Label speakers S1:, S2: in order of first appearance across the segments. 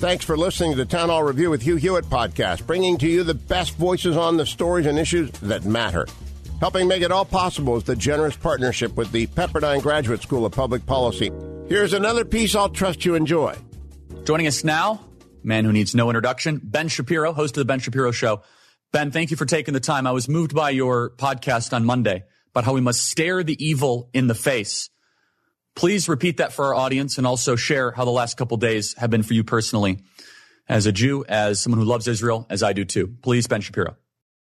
S1: Thanks for listening to the Town Hall Review with Hugh Hewitt podcast, bringing to you the best voices on the stories and issues that matter. Helping make it all possible is the generous partnership with the Pepperdine Graduate School of Public Policy. Here's another piece I'll trust you enjoy.
S2: Joining us now, man who needs no introduction, Ben Shapiro, host of the Ben Shapiro Show. Ben, thank you for taking the time. I was moved by your podcast on Monday about how we must stare the evil in the face Please repeat that for our audience and also share how the last couple days have been for you personally as a Jew, as someone who loves Israel, as I do too. Please, Ben Shapiro.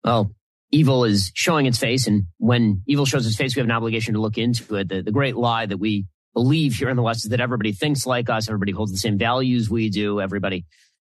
S3: Well, evil is showing its face. And when evil shows its face, we have an obligation to look into it. The, the great lie that we believe here in the West is that everybody thinks like us. Everybody holds the same values we do. Everybody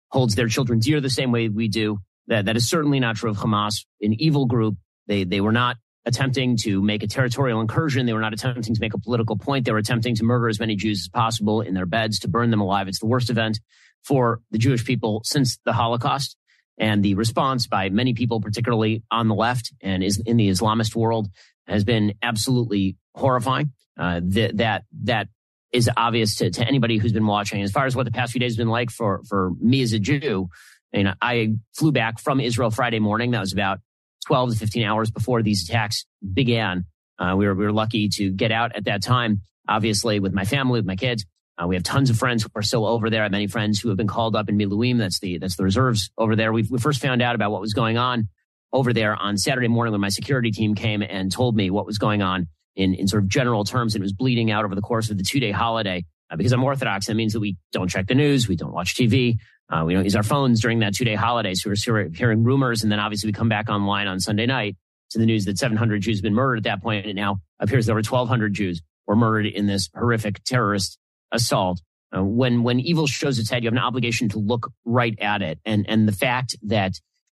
S3: holds their children dear the same way we do. That, that is certainly not true of Hamas, an evil group. They, they were not attempting to make a territorial incursion. They were not attempting to make a political point. They were attempting to murder as many Jews as possible in their beds, to burn them alive. It's the worst event for the Jewish people since the Holocaust. And the response by many people, particularly on the left and is in the Islamist world, has been absolutely horrifying. Uh, that that that is obvious to, to anybody who's been watching. As far as what the past few days have been like for for me as a Jew, know, I flew back from Israel Friday morning. That was about 12 to 15 hours before these attacks began. Uh, we were, we were lucky to get out at that time, obviously with my family, with my kids. Uh, we have tons of friends who are still over there. I have many friends who have been called up in Miluim. That's the, that's the reserves over there. we we first found out about what was going on over there on Saturday morning when my security team came and told me what was going on in, in sort of general terms. And it was bleeding out over the course of the two day holiday. Uh, because I'm Orthodox, that means that we don't check the news. We don't watch TV. Uh, we don't use our phones during that two day holiday. So we're hearing rumors. And then obviously we come back online on Sunday night to the news that 700 Jews have been murdered at that point. And it now appears there were 1,200 Jews were murdered in this horrific terrorist assault. Uh, when, when evil shows its head, you have an obligation to look right at it. And, and the fact that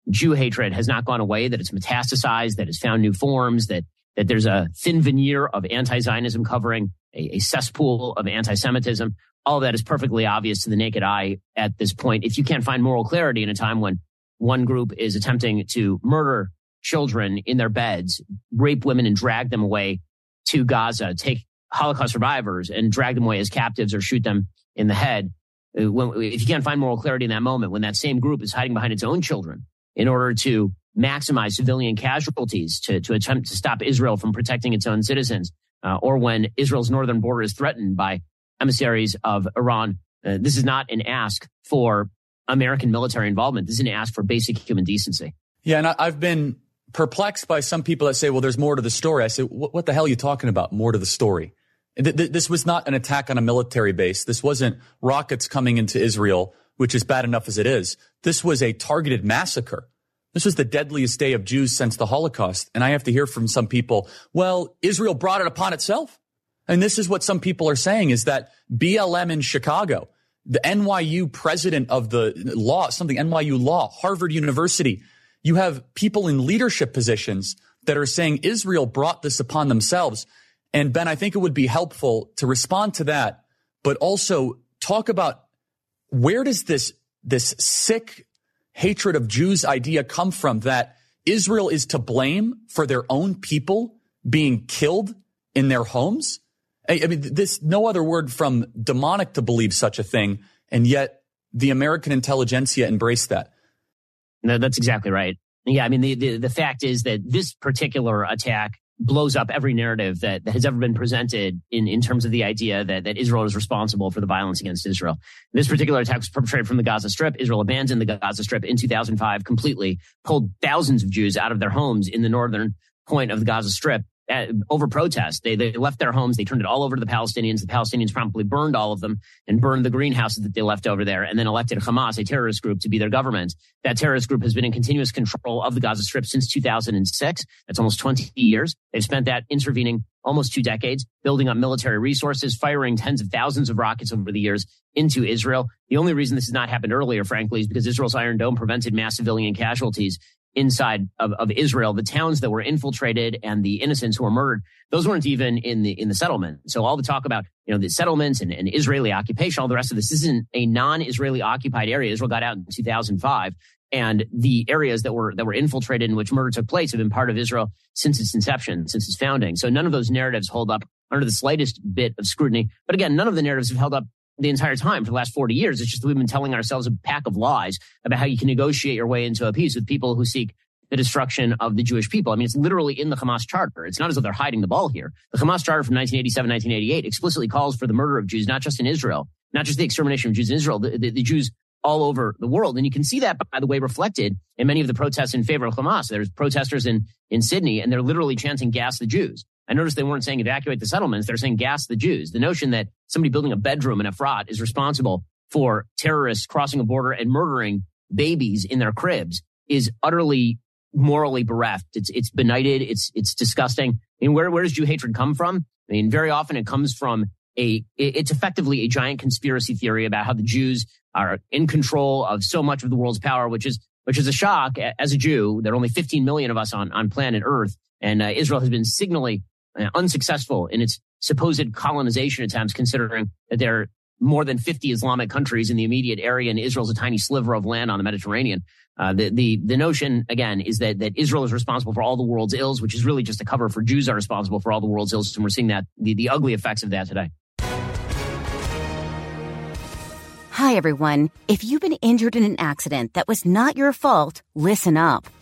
S3: Jew hatred has not gone away, that it's metastasized, that it's found new forms, that, that there's a thin veneer of anti-Zionism covering a, a cesspool of anti-Semitism all that is perfectly obvious to the naked eye at this point. If you can't find moral clarity in a time when one group is attempting to murder children in their beds, rape women and drag them away to Gaza, take Holocaust survivors and drag them away as captives or shoot them in the head. Uh, when, if you can't find moral clarity in that moment, when that same group is hiding behind its own children in order to maximize civilian casualties, to, to attempt to stop Israel from protecting its own citizens, uh, or when Israel's northern border is threatened by emissaries of Iran. Uh, this is not an ask for American military involvement. This is an ask for basic human decency.
S2: Yeah, and I've been perplexed by some people that say, well, there's more to the story. I say, what the hell are you talking about? More to the story. This was not an attack on a military base. This wasn't rockets coming into Israel, which is bad enough as it is. This was a targeted massacre. This was the deadliest day of Jews since the Holocaust. And I have to hear from some people, well, Israel brought it upon itself. And this is what some people are saying is that BLM in Chicago, the NYU president of the law, something NYU law, Harvard University, you have people in leadership positions that are saying Israel brought this upon themselves. And Ben, I think it would be helpful to respond to that, but also talk about where does this, this sick hatred of Jews idea come from that Israel is to blame for their own people being killed in their homes? I, mean, this, no other word from demonic to believe such a thing. And yet the American intelligentsia embraced that.
S3: No, that's exactly right. Yeah. I mean, the, the, the fact is that this particular attack blows up every narrative that, that has ever been presented in, in terms of the idea that, that Israel is responsible for the violence against Israel. This particular attack was perpetrated from the Gaza Strip. Israel abandoned the Gaza Strip in 2005 completely, pulled thousands of Jews out of their homes in the northern point of the Gaza Strip uh, over protest. They, they left their homes. They turned it all over to the Palestinians. The Palestinians promptly burned all of them and burned the greenhouses that they left over there and then elected Hamas, a terrorist group, to be their government. That terrorist group has been in continuous control of the Gaza Strip since 2006. That's almost 20 years. They've spent that intervening almost two decades, building up military resources, firing tens of thousands of rockets over the years into Israel. The only reason this has not happened earlier, frankly, is because Israel's Iron Dome prevented mass civilian casualties inside of, of Israel, the towns that were infiltrated and the innocents who were murdered, those weren't even in the in the settlement. So all the talk about you know the settlements and, and Israeli occupation, all the rest of this, this isn't a non-Israeli occupied area. Israel got out in 2005, and the areas that were that were infiltrated in which murder took place have been part of Israel since its inception, since its founding. So none of those narratives hold up under the slightest bit of scrutiny. But again, none of the narratives have held up the entire time for the last 40 years. It's just we've been telling ourselves a pack of lies about how you can negotiate your way into a peace with people who seek the destruction of the Jewish people. I mean, it's literally in the Hamas charter. It's not as though they're hiding the ball here. The Hamas charter from 1987, 1988 explicitly calls for the murder of Jews, not just in Israel, not just the extermination of Jews in Israel, the, the, the Jews all over the world. And you can see that, by the way, reflected in many of the protests in favor of Hamas. There's protesters in, in Sydney, and they're literally chanting, gas the Jews. I noticed they weren't saying evacuate the settlements. They're saying gas the Jews. The notion that somebody building a bedroom in Efrat is responsible for terrorists crossing a border and murdering babies in their cribs is utterly morally bereft. It's, it's benighted. It's, it's disgusting. I mean, where, where does Jew hatred come from? I mean, very often it comes from a, it's effectively a giant conspiracy theory about how the Jews are in control of so much of the world's power, which is, which is a shock as a Jew. There are only 15 million of us on, on planet Earth. And uh, Israel has been signally unsuccessful in its supposed colonization attempts, considering that there are more than 50 Islamic countries in the immediate area, and Israel's a tiny sliver of land on the Mediterranean. Uh, the, the, the notion, again, is that, that Israel is responsible for all the world's ills, which is really just a cover for Jews are responsible for all the world's ills. And we're seeing that, the, the ugly effects of that today.
S4: Hi, everyone. If you've been injured in an accident that was not your fault, listen up.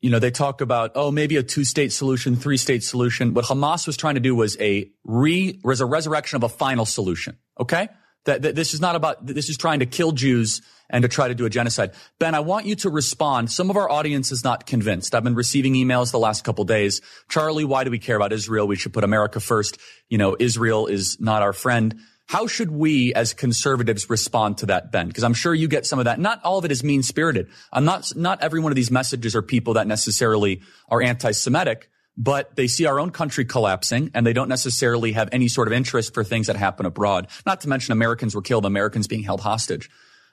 S2: you know, they talk about, oh, maybe a two state solution, three state solution. What Hamas was trying to do was a re, was a resurrection of a final solution. Okay. That, that this is not about, this is trying to kill Jews and to try to do a genocide. Ben, I want you to respond. Some of our audience is not convinced. I've been receiving emails the last couple days. Charlie, why do we care about Israel? We should put America first. You know, Israel is not our friend. How should we as conservatives respond to that, Ben? Because I'm sure you get some of that. Not all of it is mean spirited. I'm not, not every one of these messages are people that necessarily are anti-Semitic, but they see our own country collapsing and they don't necessarily have any sort of interest for things that happen abroad. Not to mention Americans were killed, Americans being held hostage.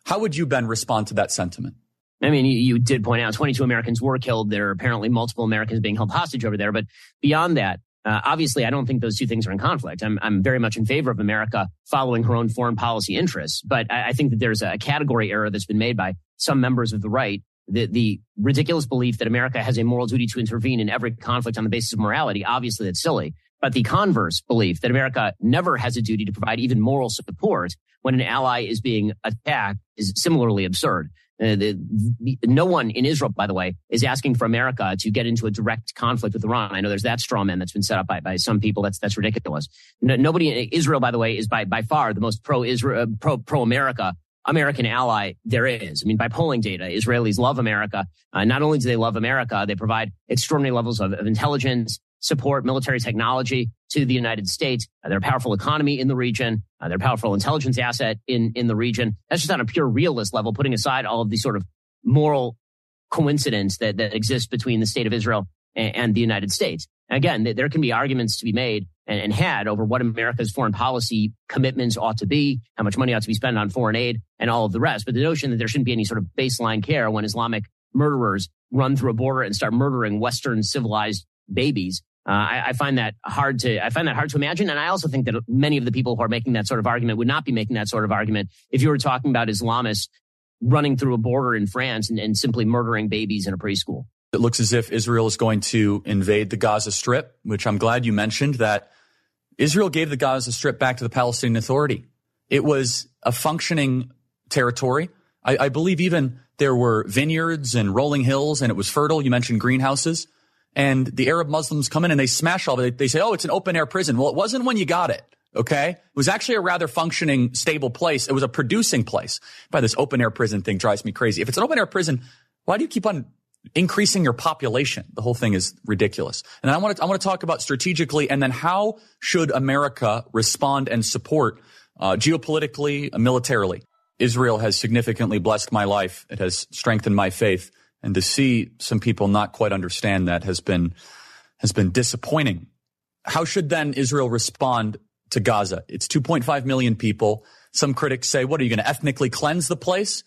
S2: How would you, Ben, respond to that sentiment?
S3: I mean, you, you, did point out 22 Americans were killed. There are apparently multiple Americans being held hostage over there. But beyond that, uh, obviously, I don't think those two things are in conflict. I'm, I'm very much in favor of America following her own foreign policy interests, but I, I think that there's a category error that's been made by some members of the right. The, the ridiculous belief that America has a moral duty to intervene in every conflict on the basis of morality, obviously that's silly. But the converse belief that America never has a duty to provide even moral support when an ally is being attacked is similarly absurd. Uh, the, no one in Israel, by the way, is asking for America to get into a direct conflict with Iran. I know there's that straw man that's been set up by, by some people. That's that's ridiculous. No, nobody in Israel, by the way, is by by far the most pro Israel, uh, pro pro America American ally there is. I mean, by polling data, Israelis love America. Uh, not only do they love America, they provide extraordinary levels of, of intelligence, support military technology to the United States. Uh, they're a powerful economy in the region. Uh, they're a powerful intelligence asset in, in the region. That's just on a pure realist level, putting aside all of the sort of moral coincidence that, that exists between the state of Israel and, and the United States. Again, there can be arguments to be made and, and had over what America's foreign policy commitments ought to be, how much money ought to be spent on foreign aid, and all of the rest. But the notion that there shouldn't be any sort of baseline care when Islamic murderers run through a border and start murdering Western civilized babies. Uh, I, I, find that hard to I find that hard to imagine, and I also think that many of the people who are making that sort of argument would not be making that sort of argument if you were talking about Islamists running through a border in France and, and simply murdering babies in a preschool.
S2: It looks as if Israel is going to invade the Gaza Strip, which I'm glad you mentioned that Israel gave the Gaza Strip back to the Palestinian Authority. It was a functioning territory. I, I believe even there were vineyards and rolling hills and it was fertile. You mentioned greenhouses and the Arab Muslims come in and they smash all of it. They say, Oh, it's an open air prison. Well, it wasn't when you got it. Okay. It was actually a rather functioning, stable place. It was a producing place. By this open air prison thing drives me crazy. If it's an open air prison, why do you keep on increasing your population? The whole thing is ridiculous. And I want to, I want to talk about strategically and then how should America respond and support, uh, geopolitically, militarily? Israel has significantly blessed my life. It has strengthened my faith. And to see some people not quite understand that has been, has been disappointing. How should then Israel respond to Gaza? It's 2.5 million people. Some critics say, what are you going to ethnically cleanse the place?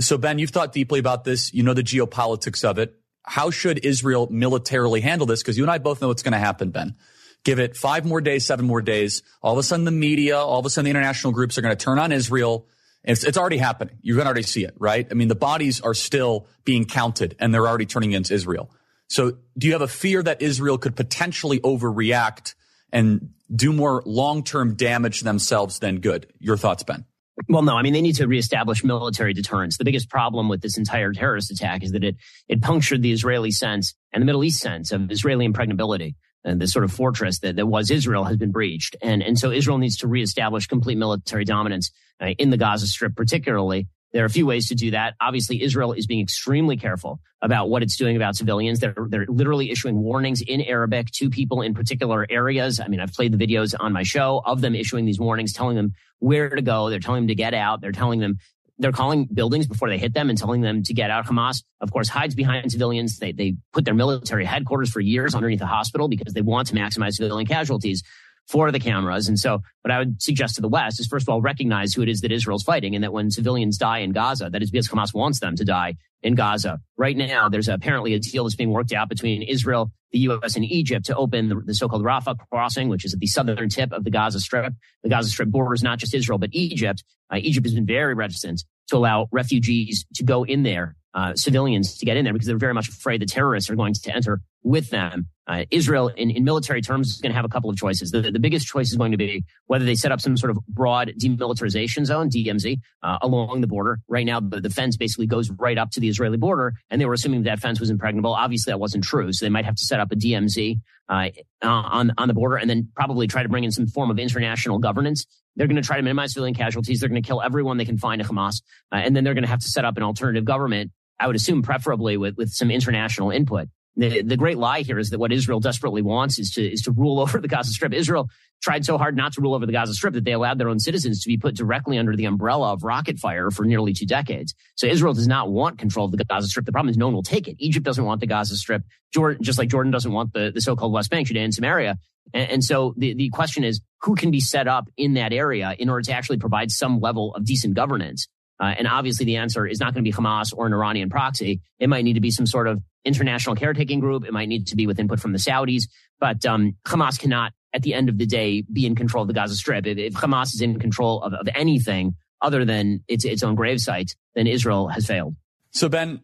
S2: So Ben, you've thought deeply about this. You know the geopolitics of it. How should Israel militarily handle this? Because you and I both know what's going to happen, Ben. Give it five more days, seven more days. All of a sudden the media, all of a sudden the international groups are going to turn on Israel it's, it's already happening. You can already see it, right? I mean, the bodies are still being counted and they're already turning into Israel. So do you have a fear that Israel could potentially overreact and do more long-term damage themselves than good? Your thoughts, Ben?
S3: Well, no, I mean, they need to reestablish military deterrence. The biggest problem with this entire terrorist attack is that it, it punctured the Israeli sense and the Middle East sense of Israeli impregnability and the sort of fortress that, that was Israel has been breached. And, and so Israel needs to reestablish complete military dominance uh, in the Gaza Strip, particularly. There are a few ways to do that. Obviously, Israel is being extremely careful about what it's doing about civilians. They're, they're literally issuing warnings in Arabic to people in particular areas. I mean, I've played the videos on my show of them issuing these warnings, telling them where to go. They're telling them to get out. They're telling them they're calling buildings before they hit them and telling them to get out. Hamas, of course, hides behind civilians. They, they put their military headquarters for years underneath a hospital because they want to maximize civilian casualties for the cameras. And so what I would suggest to the West is first of all, recognize who it is that Israel's fighting and that when civilians die in Gaza, that is because Hamas wants them to die in Gaza. Right now, there's apparently a deal that's being worked out between Israel, the U.S. and Egypt to open the, the so-called Rafah crossing, which is at the southern tip of the Gaza Strip. The Gaza Strip borders not just Israel, but Egypt. Uh, Egypt has been very reticent to allow refugees to go in there, uh, civilians to get in there because they're very much afraid the terrorists are going to enter with them. Uh, Israel, in, in military terms, is going to have a couple of choices. The, the biggest choice is going to be whether they set up some sort of broad demilitarization zone, DMZ, uh, along the border. Right now, the, the, fence basically goes right up to the Israeli border, and they were assuming that fence was impregnable. Obviously, that wasn't true, so they might have to set up a DMZ uh, on on the border, and then probably try to bring in some form of international governance. They're going to try to minimize civilian casualties. They're going to kill everyone they can find at Hamas, uh, and then they're going to have to set up an alternative government. I would assume, preferably with with some international input. The, the great lie here is that what Israel desperately wants is to, is to rule over the Gaza Strip. Israel tried so hard not to rule over the Gaza Strip that they allowed their own citizens to be put directly under the umbrella of rocket fire for nearly two decades. So Israel does not want control of the Gaza Strip. The problem is no one will take it. Egypt doesn't want the Gaza Strip, Jordan, just like Jordan doesn't want the, the so-called West Bank, Judea and Samaria. And, and so the, the question is who can be set up in that area in order to actually provide some level of decent governance? Uh, and obviously the answer is not going to be Hamas or an Iranian proxy. It might need to be some sort of international caretaking group. It might need to be with input from the Saudis. But um, Hamas cannot, at the end of the day, be in control of the Gaza Strip. If, if Hamas is in control of, of anything other than its, its own gravesite, then Israel has failed.
S2: So, Ben,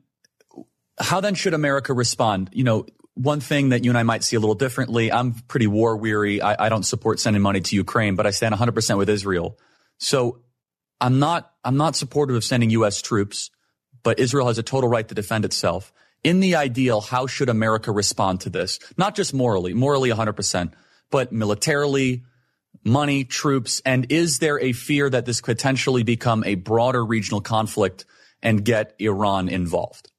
S2: how then should America respond? You know, one thing that you and I might see a little differently, I'm pretty war weary. I, I don't support sending money to Ukraine, but I stand 100% with Israel. So I'm not, I'm not supportive of sending U.S. troops, but Israel has a total right to defend itself. In the ideal, how should America respond to this? Not just morally, morally 100%, but militarily, money, troops, and is there a fear that this could potentially become a broader regional conflict and get Iran involved?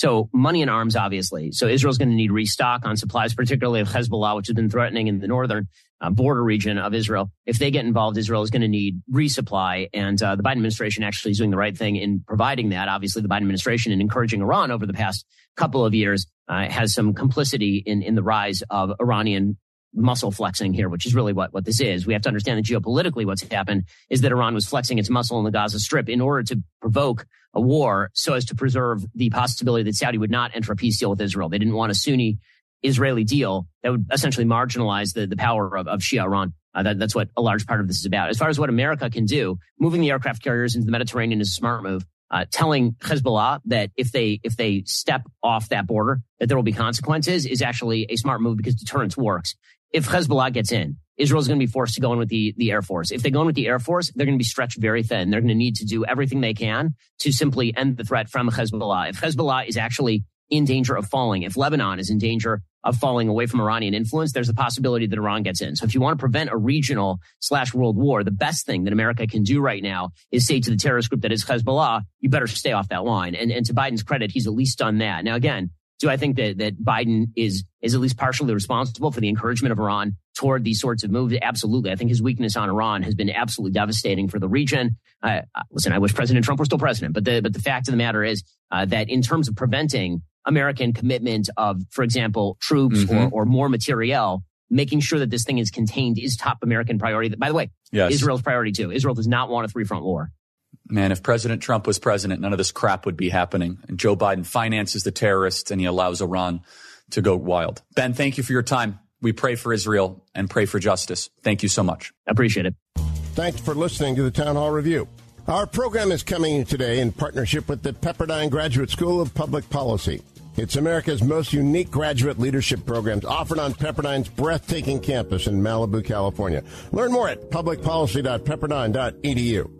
S3: So money and arms, obviously. So Israel's going to need restock on supplies, particularly of Hezbollah, which has been threatening in the northern uh, border region of Israel. If they get involved, Israel is going to need resupply. And uh, the Biden administration actually is doing the right thing in providing that. Obviously, the Biden administration and encouraging Iran over the past couple of years uh, has some complicity in, in the rise of Iranian muscle flexing here, which is really what, what this is. We have to understand that geopolitically what's happened is that Iran was flexing its muscle in the Gaza Strip in order to provoke a war so as to preserve the possibility that Saudi would not enter a peace deal with Israel. They didn't want a Sunni Israeli deal that would essentially marginalize the, the power of, of Shia Iran. Uh, that, that's what a large part of this is about. As far as what America can do, moving the aircraft carriers into the Mediterranean is a smart move. Uh, telling Hezbollah that if they if they step off that border, that there will be consequences is actually a smart move because deterrence works if Hezbollah gets in, Israel's going to be forced to go in with the, the Air Force. If they go in with the Air Force, they're going to be stretched very thin. They're going to need to do everything they can to simply end the threat from Hezbollah. If Hezbollah is actually in danger of falling, if Lebanon is in danger of falling away from Iranian influence, there's a possibility that Iran gets in. So if you want to prevent a regional slash world war, the best thing that America can do right now is say to the terrorist group that is Hezbollah, you better stay off that line. And, and to Biden's credit, he's at least done that. Now, again, do I think that, that Biden is, is at least partially responsible for the encouragement of Iran toward these sorts of moves? Absolutely. I think his weakness on Iran has been absolutely devastating for the region. Uh, listen, I wish President Trump were still president, but the, but the fact of the matter is uh, that in terms of preventing American commitment of, for example, troops mm-hmm. or, or more materiel, making sure that this thing is contained is top American priority. By the way, yes. Israel's priority too. Israel does not want a three front war.
S2: Man, if President Trump was president, none of this crap would be happening. And Joe Biden finances the terrorists and he allows Iran to go wild. Ben, thank you for your time. We pray for Israel and pray for justice. Thank you so much.
S3: I appreciate it.
S1: Thanks for listening to the Town Hall Review. Our program is coming today in partnership with the Pepperdine Graduate School of Public Policy. It's America's most unique graduate leadership programs offered on Pepperdine's breathtaking campus in Malibu, California. Learn more at publicpolicy.pepperdine.edu.